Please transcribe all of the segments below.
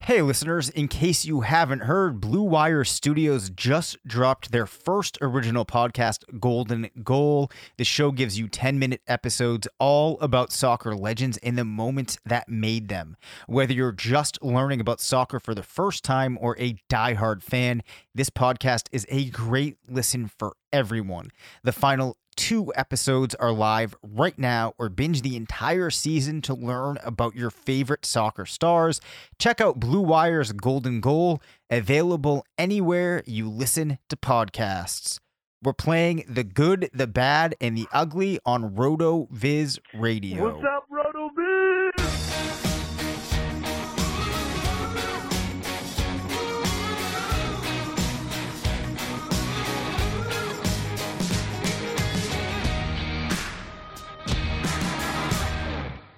Hey, listeners, in case you haven't heard, Blue Wire Studios just dropped their first original podcast, Golden Goal. The show gives you 10 minute episodes all about soccer legends and the moments that made them. Whether you're just learning about soccer for the first time or a diehard fan, this podcast is a great listen for everyone. The final two episodes are live right now, or binge the entire season to learn about your favorite soccer stars. Check out Blue Wire's Golden Goal, available anywhere you listen to podcasts. We're playing the good, the bad, and the ugly on RotoViz Radio. What's up, RotoViz?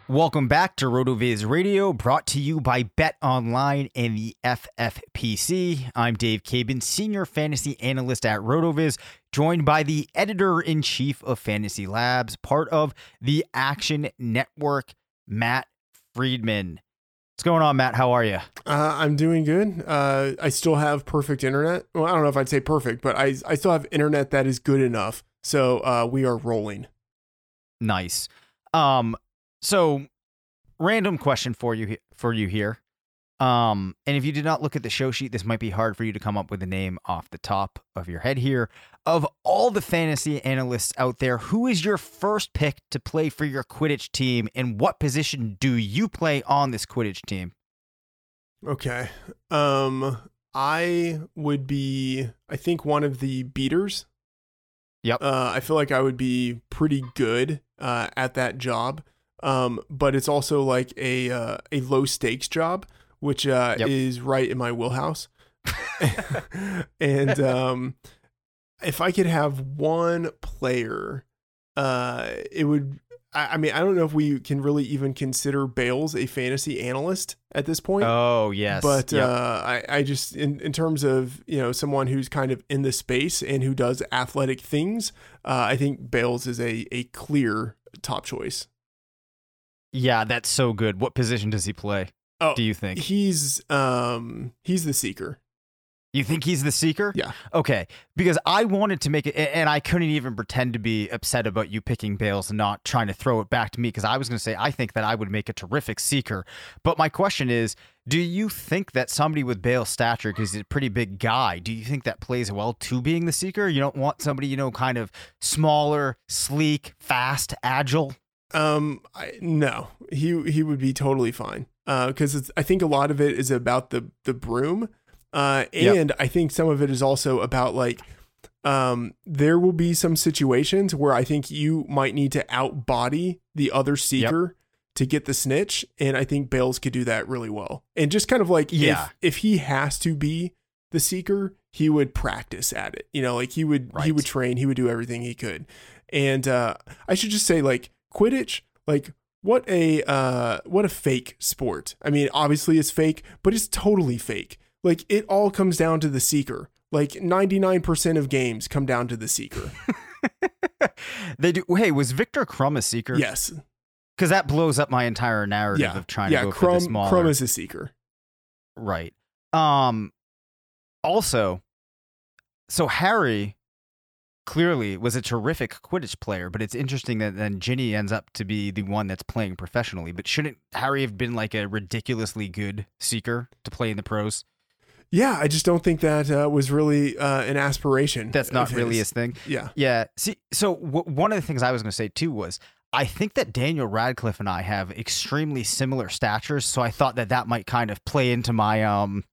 Welcome back to RotoViz Radio, brought to you by Bet Online and the FFPC. I'm Dave Caban, Senior Fantasy Analyst at RotoViz, joined by the Editor in Chief of Fantasy Labs, part of the Action Network, Matt Freedman. What's going on, Matt? How are you? Uh, I'm doing good. Uh, I still have perfect internet. Well, I don't know if I'd say perfect, but I, I still have internet that is good enough. So uh, we are rolling. Nice. Um, so random question for you for you here. Um, and if you did not look at the show sheet, this might be hard for you to come up with a name off the top of your head here. Of all the fantasy analysts out there, who is your first pick to play for your Quidditch team, and what position do you play on this Quidditch team? Okay. Um, I would be, I think, one of the beaters. Yep. Uh, I feel like I would be pretty good uh, at that job. Um, but it's also like a uh, a low stakes job, which uh, Yep. is right in my wheelhouse. and um, if I could have one player, uh, it would. I, I mean, I don't know if we can really even consider Bales a fantasy analyst at this point. Oh yes, But Yep. uh, I, I just, in, in terms of you know someone who's kind of in the space and who does athletic things, uh, I think Bales is a a clear top choice. Yeah, that's so good. What position does he play? Oh, Do you think? he's um he's the seeker? You think he's the seeker? Yeah. Okay, because I wanted to make it, and I couldn't even pretend to be upset about you picking Bales and not trying to throw it back to me because I was going to say I think that I would make a terrific seeker. But my question is, do you think that somebody with Bale's stature, because he's a pretty big guy, do you think that plays well to being the seeker? You don't want somebody you know kind of smaller, sleek, fast, agile. Um, I, no, he he would be totally fine. Uh, because it's I think a lot of it is about the the broom. Uh, Yep. and I think some of it is also about like, um, there will be some situations where I think you might need to outbody the other seeker to get the snitch, and I think Bales could do that really well. And just kind of like Yeah. if if he has to be the seeker, he would practice at it. You know, like he would he would train, he would do everything he could. And uh I should just say like Quidditch, like what a uh what a fake sport. I mean, obviously it's fake, but it's totally fake. Like it all comes down to the seeker. Like 99% of games come down to the seeker. they do. Hey, was Viktor Krum a seeker? yes. because that blows up my entire narrative Yeah. of trying yeah, to go Krum, for the smaller. Krum is a seeker. Right. Um also so Harry clearly was a terrific Quidditch player, but it's interesting that then Ginny ends up to be the one that's playing professionally. But shouldn't Harry have been like a ridiculously good seeker to play in the pros? Yeah, I just don't think that uh, was really uh, an aspiration. That's not really his. his thing. Yeah. Yeah. See, so w- one of the things I was going to say too was I think that Daniel Radcliffe and I have extremely similar statures, so I thought that that might kind of play into my um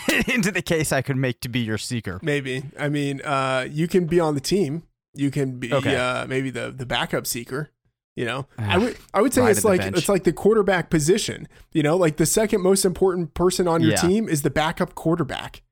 into the case I could make to be your seeker. Maybe. I mean, uh, you can be on the team. You can be Okay. uh, maybe the the backup seeker. You know, I Ah, would I would say it's like bench. it's like the quarterback position. You know, like the second most important person on your Yeah. team is the backup quarterback.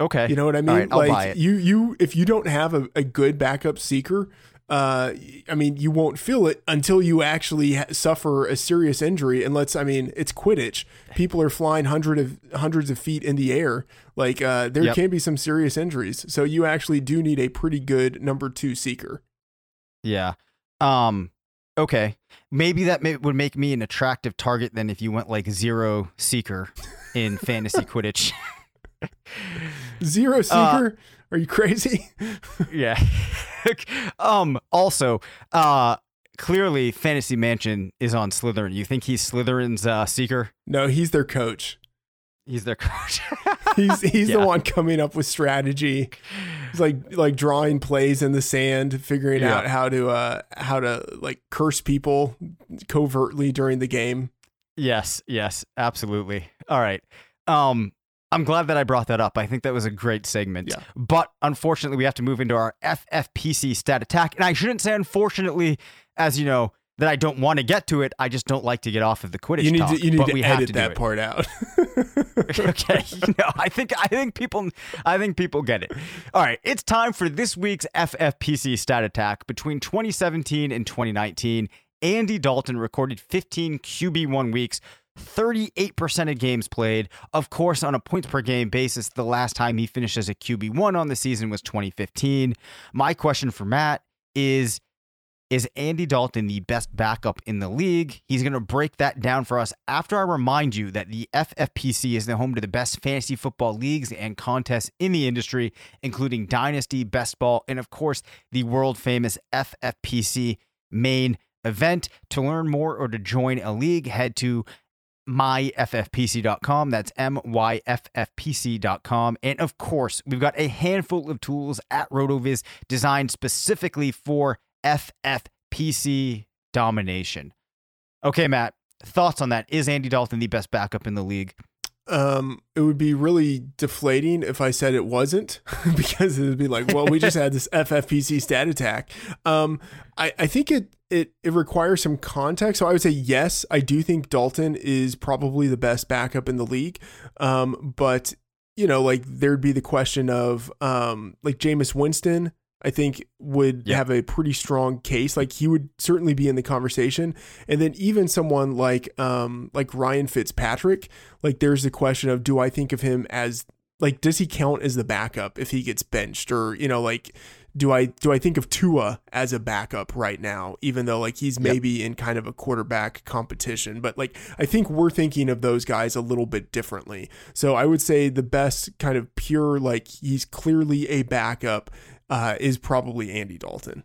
Okay. You know what I mean? right, like you you if you don't have a, a good backup seeker, uh, I mean, you won't feel it until you actually ha- suffer a serious injury. And let's, I mean, it's Quidditch. People are flying hundred of hundreds of feet in the air. Like uh, there Yep. can be some serious injuries. So you actually do need a pretty good number two seeker. Yeah. Um. Okay. Maybe that may, would make me an attractive target than if you went like zero seeker in fantasy Quidditch. Zero Uh, seeker? are you crazy? yeah. um. Also, uh, clearly, Fantasy Mansion is on Slytherin. You think he's Slytherin's uh, seeker? no, he's their coach. He's their coach. He's he's Yeah. the one coming up with strategy. He's like like drawing plays in the sand, figuring Yeah. out how to uh how to like curse people covertly during the game. Yes, yes, absolutely. All right. Um I'm glad that I brought that up. I think that was a great segment. Yeah. But unfortunately, we have to move into our FFPC stat attack. And I shouldn't say unfortunately, as you know, that I don't want to get to it. I just don't like to get off of the Quidditch you need talk. to you need but to edit to that it. part out. okay. No, I think I think people I think people get it. All right, it's time for this week's FFPC stat attack. Between 2017 and 2019, Andy Dalton recorded 15 QB1 weeks, 38% of games played. Of course, on a points per game basis, the last time he finished as a QB1 on the season was 2015. My question for Matt is is Andy Dalton the best backup in the league? He's going to break that down for us after I remind you that the FFPC is the home to the best fantasy football leagues and contests in the industry, including Dynasty, Best Ball, and of course, the world famous FFPC main event. To learn more or to join a league, head to myffpc.com. That's myffpc.com. And of course, we've got a handful of tools at RotoViz designed specifically for FFPC domination. Okay, Matt, thoughts on that? Is Andy Dalton the best backup in the league? um, it would be really deflating if I said it wasn't, because it would be like, well, we just had this FFPC stat attack. Um, I, I think it, it it requires some context. So I would say yes, I do think Dalton is probably the best backup in the league. Um, but you know, like there'd be the question of um, like Jameis Winston. I think would Yeah. have a pretty strong case. Like he would certainly be in the conversation. And then even someone like um like Ryan Fitzpatrick, like there's the question of do I think of him as like does he count as the backup if he gets benched or you know like do I do I think of Tua as a backup right now even though like he's maybe in kind of a quarterback competition but like I think we're thinking of those guys a little bit differently. So I would say the best kind of pure like he's clearly a backup uh is probably Andy Dalton.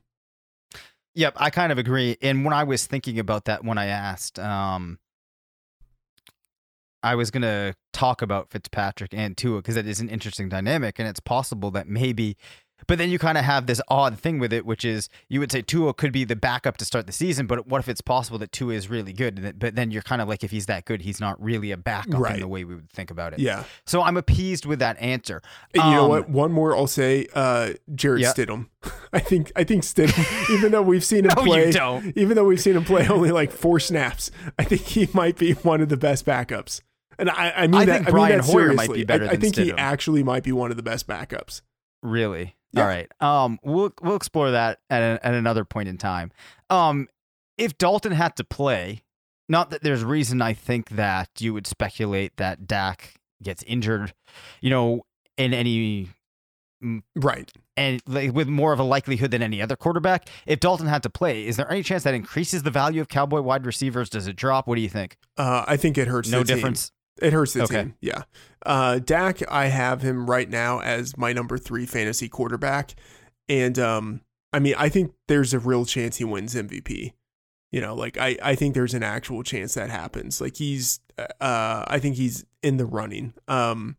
Yep, I kind of agree. And when I was thinking about that, when I asked, um, I was going to talk about Fitzpatrick and Tua because it is an interesting dynamic. And it's possible that maybe But then you kind of have this odd thing with it, which is you would say Tua could be the backup to start the season, but what if it's possible that Tua is really good? But then you're kind of like, if he's that good, he's not really a backup Right. in the way we would think about it. Yeah. So I'm appeased with that answer. And you know Um, what? One more I'll say, uh, Jarrett Yeah. Stidham. I think I think Stidham, even though we've seen him No, play, don't. even though we've seen him play only like four snaps, I think he might be one of the best backups. And I, I mean I that. think I mean Brian that Hoyer might be better I, I think he actually might be one of the best backups. Really? Yeah. All right. Um, we'll we'll explore that at, a, at another point in time. Um, if Dalton had to play, not that there's reason I think that you would speculate that Dak gets injured, you know, in any Right. and like, with more of a likelihood than any other quarterback. If Dalton had to play, is there any chance that increases the value of Cowboy wide receivers? Does it drop? What do you think? Uh, I think it hurts. No difference. It hurts the Okay. team. Yeah. Uh, Dak, I have him right now as my number three fantasy quarterback. And um, I mean, I think there's a real chance he wins MVP. You know, like I, I think there's an actual chance that happens. Like he's, uh, I think he's in the running. Um,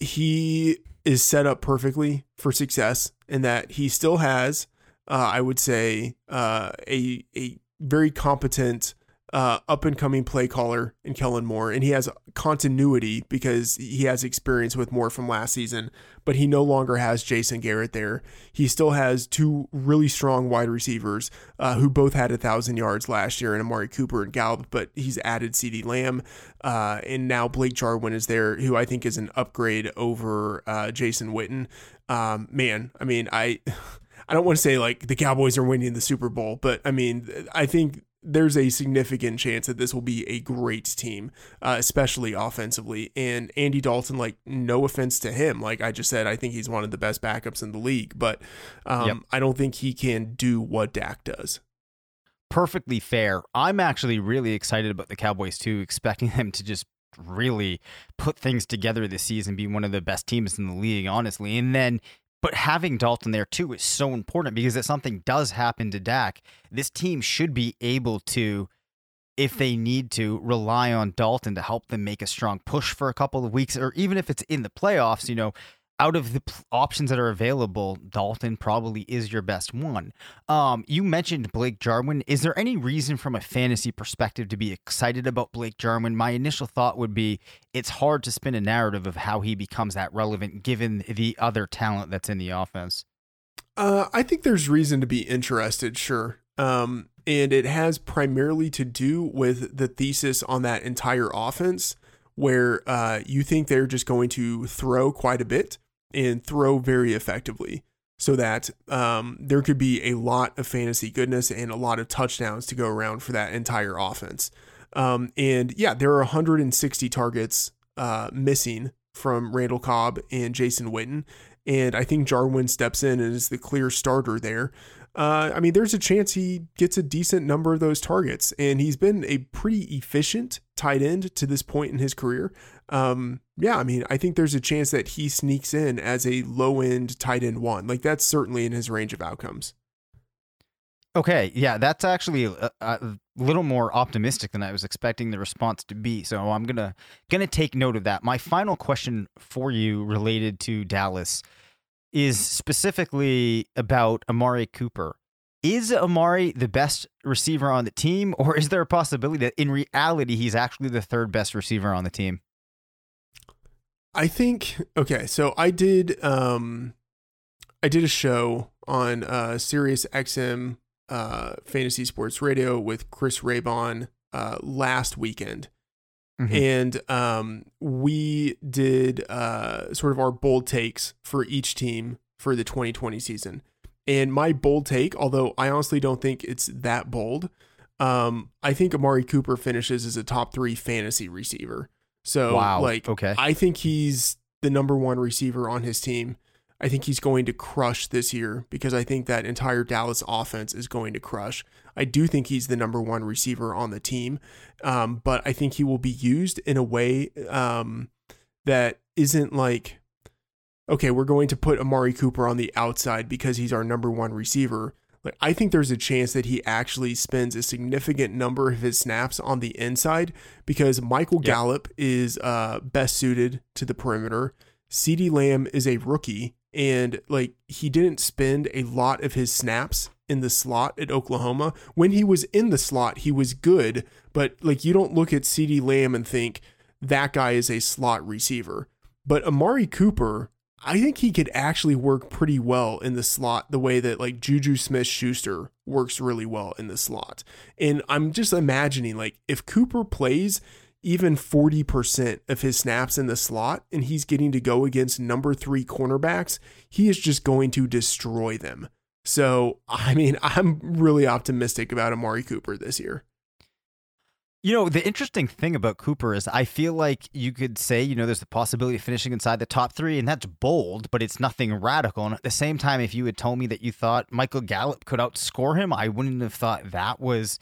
he is set up perfectly for success in that he still has, uh, I would say, uh, a a very competent uh, up and coming play caller in Kellen Moore, and he has continuity because he has experience with Moore from last season, but he no longer has Jason Garrett there. He still has two really strong wide receivers uh, who both had a thousand yards last year and Amari Cooper and Gallup, but he's added CeeDee Lamb, uh, and now Blake Jarwin is there, who I think is an upgrade over uh, Jason Witten. Um, man, I mean, I. I don't want to say like the Cowboys are winning the Super Bowl, but I mean, I think there's a significant chance that this will be a great team, uh, especially offensively. And Andy Dalton, like, no offense to him, like I just said, I think he's one of the best backups in the league, but um, Yep. I don't think he can do what Dak does. perfectly fair. I'm actually really excited about the Cowboys too, expecting them to just really put things together this season, be one of the best teams in the league, honestly. And then, but having Dalton there too is so important because if something does happen to Dak, this team should be able to, if they need to, rely on Dalton to help them make a strong push for a couple of weeks, or even if it's in the playoffs, you know. Out of the p- options that are available, Dalton probably is your best one. Um, you mentioned Blake Jarwin. Is there any reason from a fantasy perspective to be excited about Blake Jarwin? My initial thought would be it's hard to spin a narrative of how he becomes that relevant given the other talent that's in the offense. Uh, I think there's reason to be interested, sure. Um, and it has primarily to do with the thesis on that entire offense, where uh, you think they're just going to throw quite a bit and throw very effectively, so that um, there could be a lot of fantasy goodness and a lot of touchdowns to go around for that entire offense. Um, and yeah, there are 160 targets uh, missing from Randall Cobb and Jason Witten. And I think Jarwin steps in and is the clear starter there. Uh, I mean, there's a chance he gets a decent number of those targets, and he's been a pretty efficient tight end to this point in his career. Um, yeah, I mean, I think there's a chance that he sneaks in as a low end tight end one. Like, that's certainly in his range of outcomes. Okay, yeah, that's actually a, a little more optimistic than I was expecting the response to be. So I'm gonna gonna take note of that. My final question for you related to Dallas is specifically about Amari Cooper. Is Amari the best receiver on the team, or is there a possibility that in reality he's actually the third best receiver on the team? I think okay, so I did um I did a show on uh Sirius XM uh Fantasy Sports Radio with Chris Raybon uh last weekend. Mhm. And um we did uh sort of our bold takes for each team for the 2020 season. And my bold take, although I honestly don't think it's that bold, um I think Amari Cooper finishes as a top 3 fantasy receiver. So Wow, like okay. I think he's the number one receiver on his team. I think he's going to crush this year because I think that entire Dallas offense is going to crush. I do think he's the number one receiver on the team, um, but I think he will be used in a way um, that isn't like, okay, we're going to put Amari Cooper on the outside because he's our number one receiver. Like I think there's a chance that he actually spends a significant number of his snaps on the inside because Michael. Gallup is uh, best suited to the perimeter. CeeDee Lamb is a rookie and like he didn't spend a lot of his snaps in the slot at Oklahoma. When he was in the slot, he was good, but like you don't look at CeeDee Lamb and think that guy is a slot receiver. But Amari Cooper, I think he could actually work pretty well in the slot the way that like Juju Smith Schuster works really well in the slot. And I'm just imagining like if Cooper plays even 40% of his snaps in the slot and he's getting to go against number three cornerbacks, he is just going to destroy them. So, I mean, I'm really optimistic about Amari Cooper this year. You know, the interesting thing about Cooper is I feel like you could say, you know, there's the possibility of finishing inside the top three, and that's bold, but it's nothing radical. And at the same time, if you had told me that you thought Michael Gallup could outscore him, I wouldn't have thought that was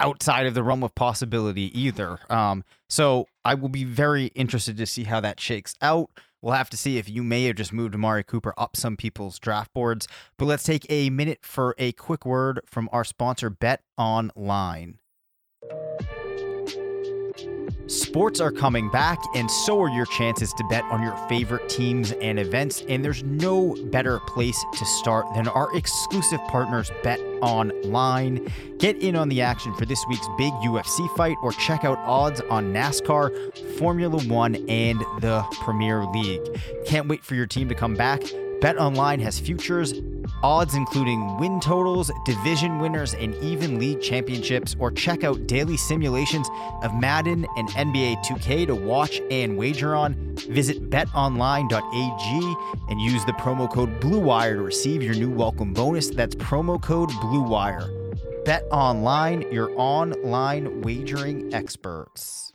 outside of the realm of possibility either. Um, so I will be very interested to see how that shakes out. We'll have to see if you may have just moved Amari Cooper up some people's draft boards. But let's take a minute for a quick word from our sponsor, Bet Online. Sports are coming back, and so are your chances to bet on your favorite teams and events. And there's no better place to start than our exclusive partners, Bet Online. Get in on the action for this week's big UFC fight, or check out odds on NASCAR, Formula One, and the Premier League. Can't wait for your team to come back. Bet Online has futures, odds including win totals, division winners, and even league championships, or check out daily simulations of Madden and NBA 2K to watch and wager on. Visit betonline.ag and use the promo code BLUEWIRE to receive your new welcome bonus. That's promo code BLUEWIRE. Bet Online, your online wagering experts.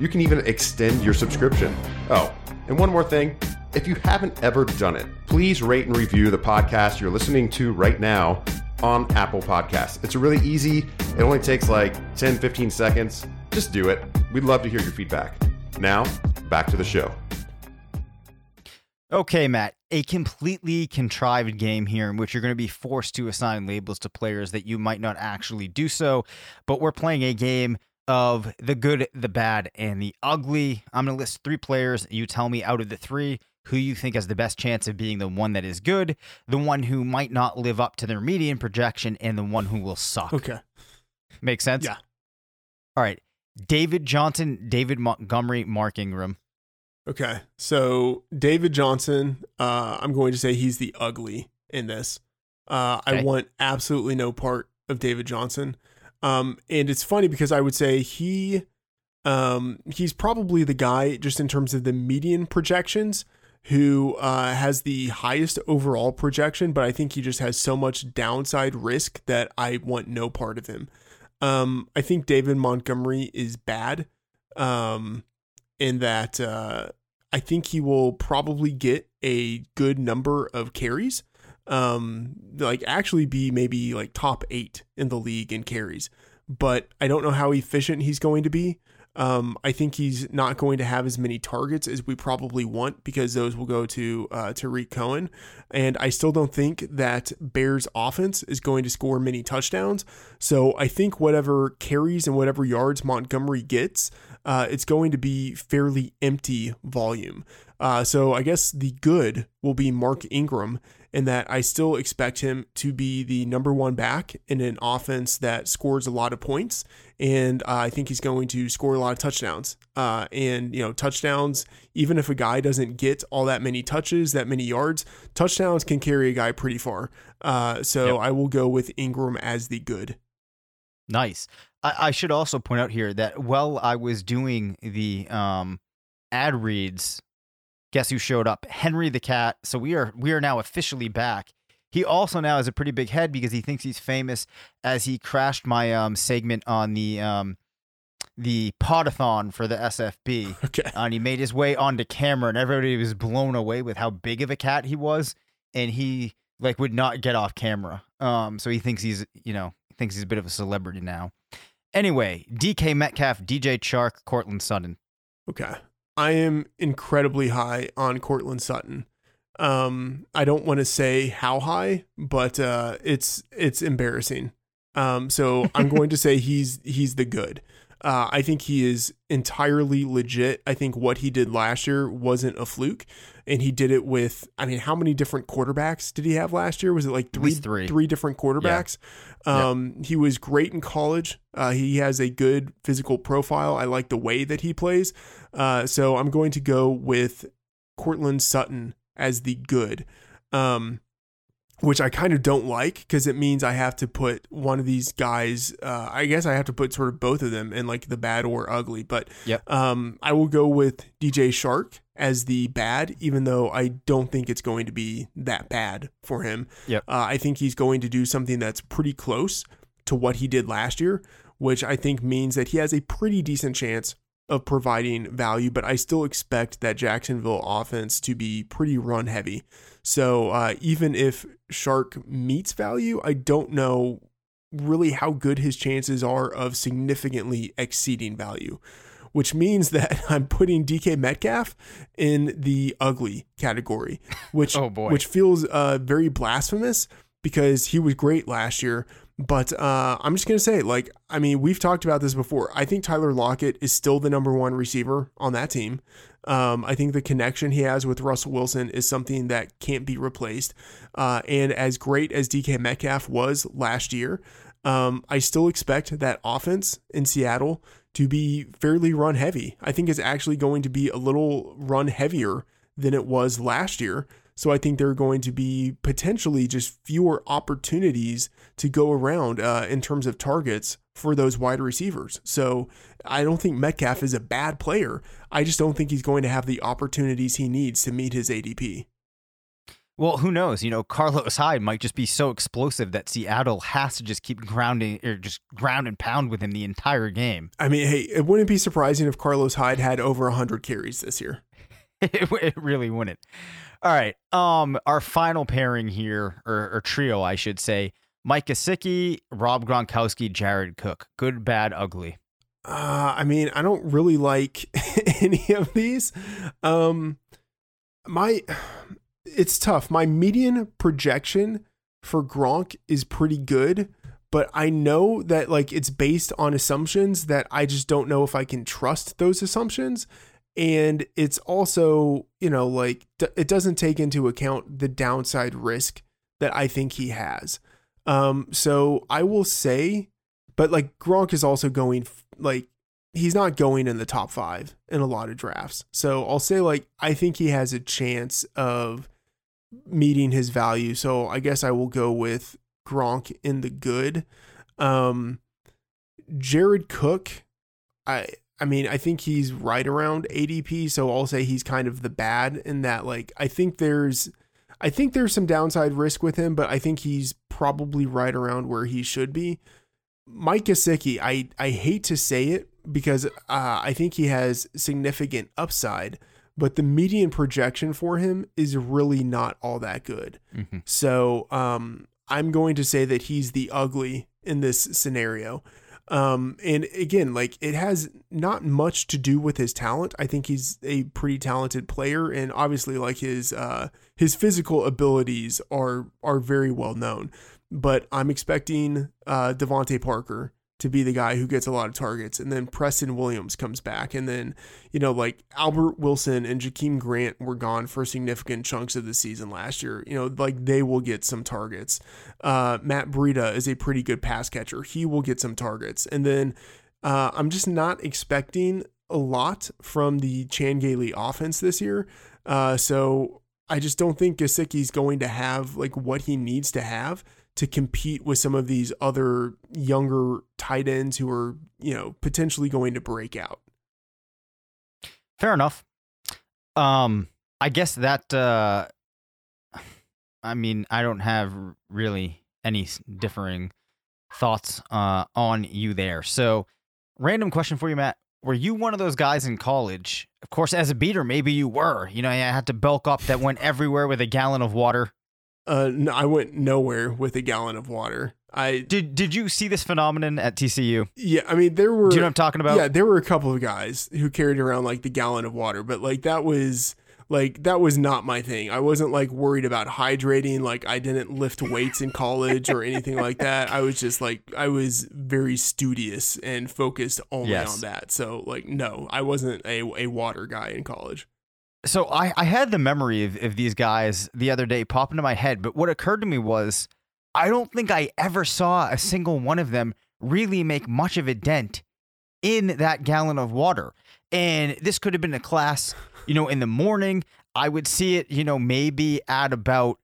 You can even extend your subscription. Oh, and one more thing. If you haven't ever done it, please rate and review the podcast you're listening to right now on Apple Podcasts. It's really easy. It only takes like 10, 15 seconds. Just do it. We'd love to hear your feedback. Now, back to the show. Okay, Matt, a completely contrived game here in which you're going to be forced to assign labels to players that you might not actually do so, but we're playing a game of the good, the bad, and the ugly. I'm going to list three players. You tell me out of the three who you think has the best chance of being the one that is good, the one who might not live up to their median projection, and the one who will suck. Okay. Make sense? Yeah. All right. David Johnson, David Montgomery, Mark Ingram. Okay. So David Johnson, uh, I'm going to say he's the ugly in this. Uh, I want absolutely no part of David Johnson. Um, and it's funny because I would say he, um, he's probably the guy just in terms of the median projections who uh, has the highest overall projection, but I think he just has so much downside risk that I want no part of him. Um, I think David Montgomery is bad. Um, in that uh, I think he will probably get a good number of carries. Um, like actually be maybe like top eight in the league in carries, but I don't know how efficient he's going to be. Um, I think he's not going to have as many targets as we probably want because those will go to uh, Tarik Cohen, and I still don't think that Bears offense is going to score many touchdowns. So I think whatever carries and whatever yards Montgomery gets, uh, it's going to be fairly empty volume. Uh, so I guess the good will be Mark Ingram in that I still expect him to be the number one back in an offense that scores a lot of points. And uh, I think he's going to score a lot of touchdowns. Uh, and, you know, touchdowns, even if a guy doesn't get all that many touches, that many yards, touchdowns can carry a guy pretty far. Uh, so Yep. I will go with Ingram as the good. Nice. I, I should also point out here that while I was doing the um, ad reads, guess who showed up? Henry the cat. So we are we are now officially back. He also now has a pretty big head because he thinks he's famous as he crashed my um, segment on the um, the podathon for the SFB. Okay. and he made his way onto camera, and everybody was blown away with how big of a cat he was. and he like would not get off camera. Um, so he thinks he's you know thinks he's a bit of a celebrity now. Anyway, DK Metcalf, DJ Chark, Courtland Sutton. Okay. I am incredibly high on Courtland Sutton. Um, I don't want to say how high, but uh, it's it's embarrassing. Um, so I'm going to say he's he's the good. Uh, I think he is entirely legit. I think what he did last year wasn't a fluke, and he did it with. I mean, how many different quarterbacks did he have last year? Was it like three, three. three different quarterbacks? Um, He was great in college. Uh, he has a good physical profile. I like the way that he plays. Uh, so I'm going to go with Courtland Sutton as the good. Um, which I kind of don't like because it means I have to put one of these guys. Uh, I guess I have to put sort of both of them in like the bad or ugly. But Yep. um, I will go with DJ Chark as the bad, even though I don't think it's going to be that bad for him. Yep. Uh, I think he's going to do something that's pretty close to what he did last year, which I think means that he has a pretty decent chance of providing value. But I still expect that Jacksonville offense to be pretty run heavy. So uh, even if Chark meets value, I don't know really how good his chances are of significantly exceeding value, which means that I'm putting DK Metcalf in the ugly category, which Oh, boy. which feels uh, very blasphemous because he was great last year. But uh, I'm just gonna say, like, I mean, we've talked about this before. I think Tyler Lockett is still the number one receiver on that team. Um, I think the connection he has with Russell Wilson is something that can't be replaced. Uh, and as great as DK Metcalf was last year, um, I still expect that offense in Seattle to be fairly run heavy. I think it's actually going to be a little run heavier than it was last year. So I think there are going to be potentially just fewer opportunities to go around uh, in terms of targets for those wide receivers. So I don't think Metcalf is a bad player. I just don't think he's going to have the opportunities he needs to meet his ADP. Well, who knows? You know, Carlos Hyde might just be so explosive that Seattle has to just keep grounding or just ground and pound with him the entire game. I mean, hey, it wouldn't be surprising if Carlos Hyde had over 100 carries this year. it, it really wouldn't. All right. Um, our final pairing here, or, or trio, I should say: Mike Gesicki, Rob Gronkowski, Jared Cook. Good, bad, ugly. Uh, I mean, I don't really like any of these. Um, my, it's tough. My median projection for Gronk is pretty good, but I know that like it's based on assumptions that I just don't know if I can trust those assumptions. And it's also, you know, like it doesn't take into account the downside risk that I think he has. Um, so I will say, but like Gronk is also going like he's not going in the top five in a lot of drafts. So I'll say like I think he has a chance of meeting his value. So I guess I will go with Gronk in the good. Um, Jared Cook, I I mean I think he's right around ADP. So I'll say he's kind of the bad in that like I think there's I think there's some downside risk with him, but I think he's probably right around where he should be. Mike Gesicki, I, I hate to say it because uh, I think he has significant upside, but the median projection for him is really not all that good. Mhm. So um, I'm going to say that he's the ugly in this scenario. Um, and again, like it has not much to do with his talent. I think he's a pretty talented player, and obviously, like his uh, his physical abilities are are very well known. But I'm expecting uh, DeVante Parker to be the guy who gets a lot of targets, and then Preston Williams comes back, and then you know like Albert Wilson and Jakeem Grant were gone for significant chunks of the season last year. You know, like they will get some targets. Uh, Matt Breida is a pretty good pass catcher; he will get some targets, and then uh, I'm just not expecting a lot from the Chan Gailey offense this year. Uh, so I just don't think Gesicki's going to have like what he needs to have to compete with some of these other younger tight ends who are, you know, potentially going to break out. Fair enough. Um, I guess that. Uh, I mean, I don't have really any differing thoughts uh, on you there. So, random question for you, Matt. Were you one of those guys in college? Of course, as a beater, maybe you were. You know, I had to bulk up that went everywhere with a gallon of water. Uh, no, I went nowhere with a gallon of water. I Did Did you see this phenomenon at TCU? yeah, I mean there were Do you know what I'm talking about? Yeah, there were a couple of guys who carried around like the gallon of water, but like that was like that was not my thing. I wasn't like worried about hydrating. Like I didn't lift weights in college or anything like that. I was just like I was very studious and focused only Yes. on that. So like no, I wasn't a a water guy in college. So I, I had the memory of, of these guys the other day pop into my head, but what occurred to me was I don't think I ever saw a single one of them really make much of a dent in that gallon of water. And this could have been a class, you know, in the morning. I would see it, you know, maybe at about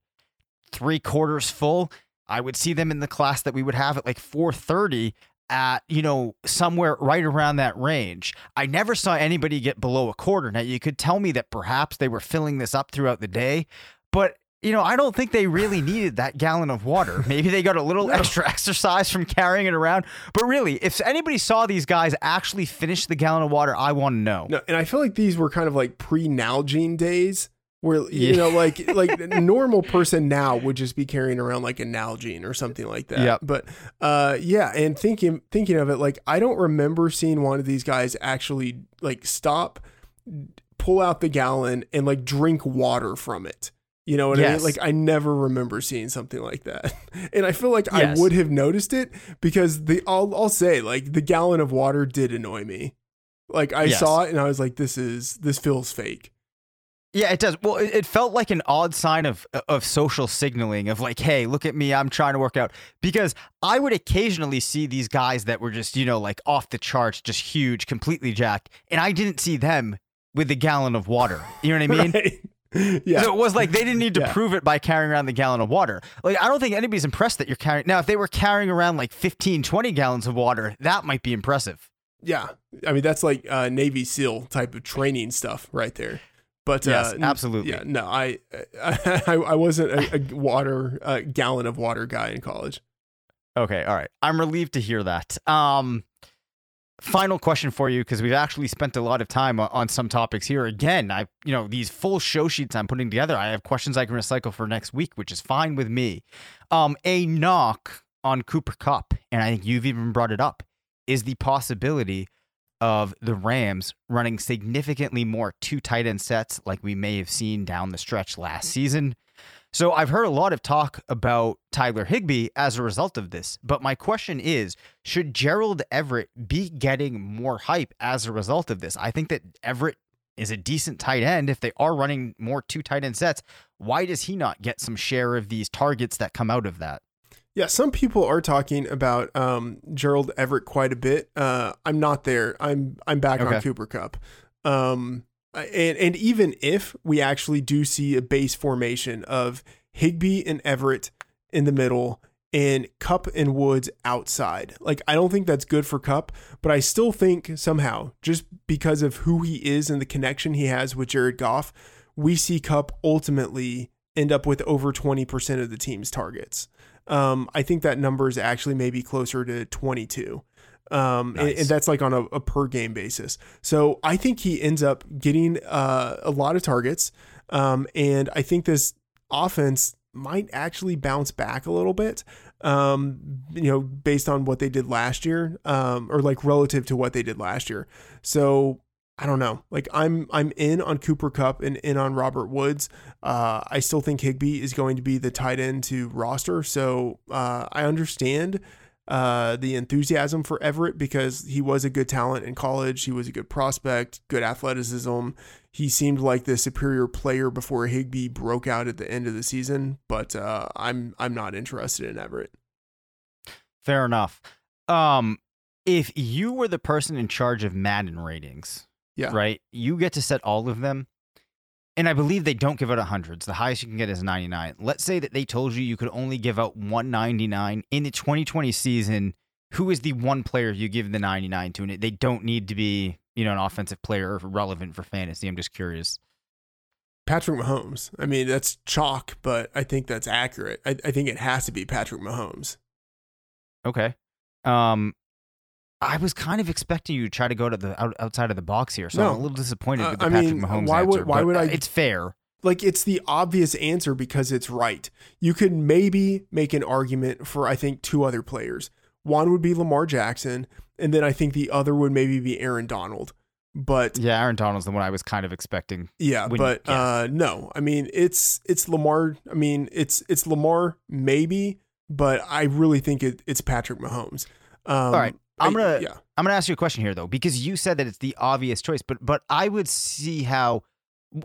three quarters full. I would see them in the class that we would have at like 4:30 at, you know, somewhere right around that range. I never saw anybody get below a quarter. Now you could tell me that perhaps they were filling this up throughout the day, but you know, I don't think they really needed that gallon of water. Maybe they got a little extra exercise from carrying it around. But really, if anybody saw these guys actually finish the gallon of water, I want to know. No, and I feel like these were kind of like pre-Nalgene days where you Yeah. know like like a normal person now would just be carrying around like a Nalgene or something like that. Yeah. But uh yeah, and thinking thinking of it like I don't remember seeing one of these guys actually like stop pull out the gallon and like drink water from it. You know what I mean? Like I never remember seeing something like that. And I feel like Yes. I would have noticed it because the I'll I'll say like the gallon of water did annoy me. Like I Yes. saw it and I was like this is this feels fake. Yeah, it does. Well, it, it felt like an odd sign of of social signaling of like, hey, look at me, I'm trying to work out. Because I would occasionally see these guys that were just, you know, like off the charts, just huge, completely jacked, and I didn't see them with a gallon of water. You know what I mean? Right? Yeah. So it was like they didn't need to Yeah. prove it by carrying around the gallon of water. Like I don't think anybody's impressed that you're carrying. Now, if they were carrying around like 15, 20 gallons of water, that might be impressive. yeah. I mean that's like uh, Navy SEAL type of training stuff right there. But Yes, uh, absolutely. Yeah, no, I I, I wasn't a, a water a gallon of water guy in college. Okay, all right. I'm relieved to hear that. Um final question for you because we've actually spent a lot of time on, some topics here. Again, I you know, these full show sheets I'm putting together, I have questions I can recycle for next week, which is fine with me. Um a knock on Cooper Kupp, and I think you've even brought it up, is the possibility of the Rams running significantly more two tight end sets like we may have seen down the stretch last season. So I've heard a lot of talk about Tyler Higbee as a result of this, but my question is, should Gerald Everett be getting more hype as a result of this? I think that Everett is a decent tight end. If they are running more two tight end sets, why does he not get some share of these targets that come out of that? Yeah, some people are talking about um, Gerald Everett quite a bit. Uh, I'm not there. I'm I'm back on Cooper Kupp. Um, and and even if we actually do see a base formation of Higbee and Everett in the middle and Kupp and Woods outside, like I don't think that's good for Kupp, but I still think somehow just because of who he is and the connection he has with Jared Goff, we see Kupp ultimately end up with over 20% of the team's targets. Um, I think that number is actually maybe closer to 22. Um, and, and that's like on a, a per game basis. So I think he ends up getting uh, a lot of targets. Um, and I think this offense might actually bounce back a little bit. Um, you know, based on what they did last year, um, or like relative to what they did last year. So I don't know. Like I'm I'm in on Cooper Kupp and in on Robert Woods. Uh, I still think Higbee is going to be the tight end to roster. So uh, I understand uh, the enthusiasm for Everett because he was a good talent in college. He was a good prospect, good athleticism. He seemed like the superior player before Higbee broke out at the end of the season. But uh, I'm I'm not interested in Everett. Fair enough. Um, if you were the person in charge of Madden ratings, Yeah. right, you get to set all of them. And I believe they don't give out hundreds. The highest you can get is 99. Let's say that they told you you could only give out 199 in the 2020 season. Who is the one player you give the 99 to? And they don't need to be, you know, an offensive player relevant for fantasy. I'm just curious. Patrick Mahomes. I mean, that's chalk, but I think that's accurate. I, I think it has to be Patrick Mahomes. Okay. Um, I was kind of expecting you to try to go to the out, outside of the box here, so I'm a little disappointed Uh, with the I Patrick mean, Mahomes why would- answer, why would I- It's fair. like it's the obvious answer because it's right. You could maybe make an argument for I think two other players. One would be Lamar Jackson, and then I think the other would maybe be Aaron Donald. But Yeah, Aaron Donald's the one I was kind of expecting. yeah, When- but yeah. uh no. I mean, it's it's Lamar. I mean, it's it's Lamar maybe, but I really think it, it's Patrick Mahomes. Um, All right, I'm gonna- yeah. I'm going to ask you a question here though, because you said that it's the obvious choice, but but I would see how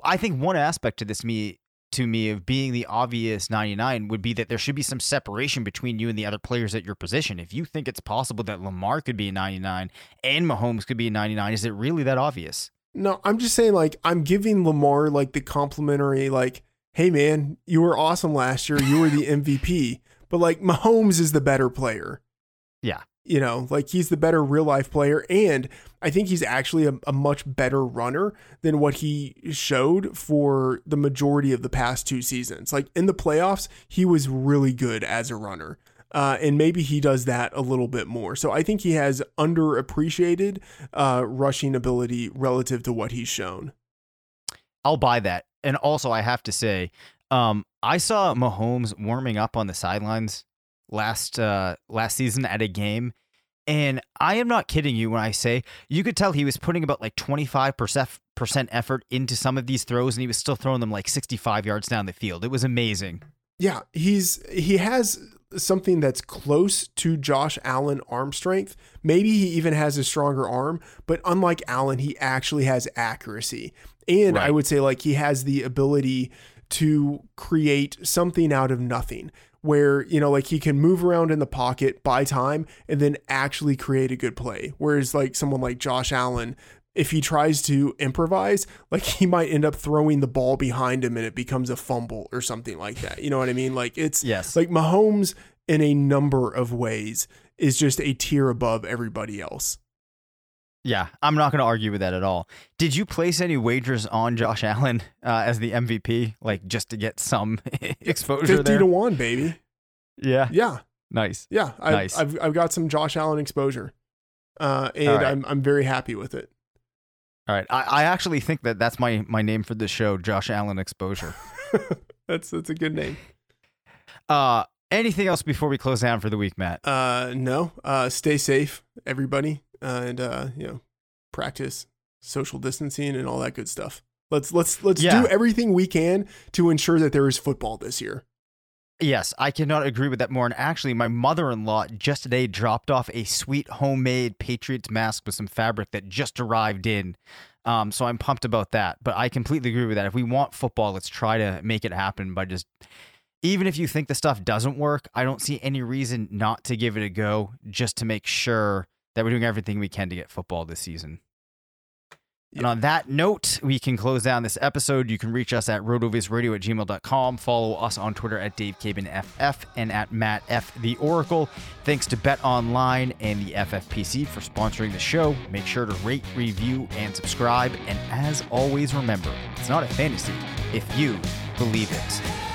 I think one aspect to this me to me of being the obvious 99 would be that there should be some separation between you and the other players at your position. If you think it's possible that Lamar could be a 99 and Mahomes could be a 99, is it really that obvious? No, I'm just saying like I'm giving Lamar like the complimentary like, hey man, you were awesome last year. You were the MVP. But like Mahomes is the better player. Yeah. You know, like he's the better real life player. And I think he's actually a, a much better runner than what he showed for the majority of the past two seasons. Like in the playoffs, he was really good as a runner. Uh, and maybe he does that a little bit more. So I think he has underappreciated uh, rushing ability relative to what he's shown. I'll buy that. And also, I have to say, um, I saw Mahomes warming up on the sidelines last uh, last season at a game, and I am not kidding you when I say you could tell he was putting about like twenty five percent percent effort into some of these throws, and he was still throwing them like sixty five yards down the field. It was amazing. Yeah, he's he has something that's close to Josh Allen arm strength. Maybe he even has a stronger arm, but unlike Allen, he actually has accuracy. And I would say like he has the ability to create something out of nothing where, you know, like he can move around in the pocket, buy time, and then actually create a good play. Whereas like someone like Josh Allen, if he tries to improvise, like he might end up throwing the ball behind him and it becomes a fumble or something like that. You know what I mean? Like it's Yes. like Mahomes in a number of ways is just a tier above everybody else. Yeah, I'm not going to argue with that at all. Did you place any wagers on Josh Allen uh, as the MVP, like just to get some exposure 50 there? to 1, baby. Yeah, Yeah. nice. Yeah. I've, Nice. I've, I've got some Josh Allen exposure. Uh, and right. I'm, I'm very happy with it. All right, I, I actually think that that's my my name for the show, Josh Allen Exposure. that's, that's a good name. Uh, anything else before we close down for the week, Matt? Uh, no, uh, stay safe, everybody. Uh, and, uh, you know, practice social distancing and all that good stuff. Let's, let's, let's Yeah. do everything we can to ensure that there is football this year. Yes, I cannot agree with that more. And actually, my mother in law just today dropped off a sweet homemade Patriots mask with some fabric that just arrived in. Um, so I'm pumped about that. But I completely agree with that. If we want football, let's try to make it happen by just, even if you think the stuff doesn't work, I don't see any reason not to give it a go just to make sure that we're doing everything we can to get football this season. And on that note, we can close down this episode. You can reach us at rotovizradio at gmail.com. Follow us on Twitter at Dave Caban FF and at Matt F. The Oracle. Thanks to Bet Online and the FFPC for sponsoring the show. Make sure to rate, review, and subscribe. And as always, remember, it's not a fantasy if you believe it.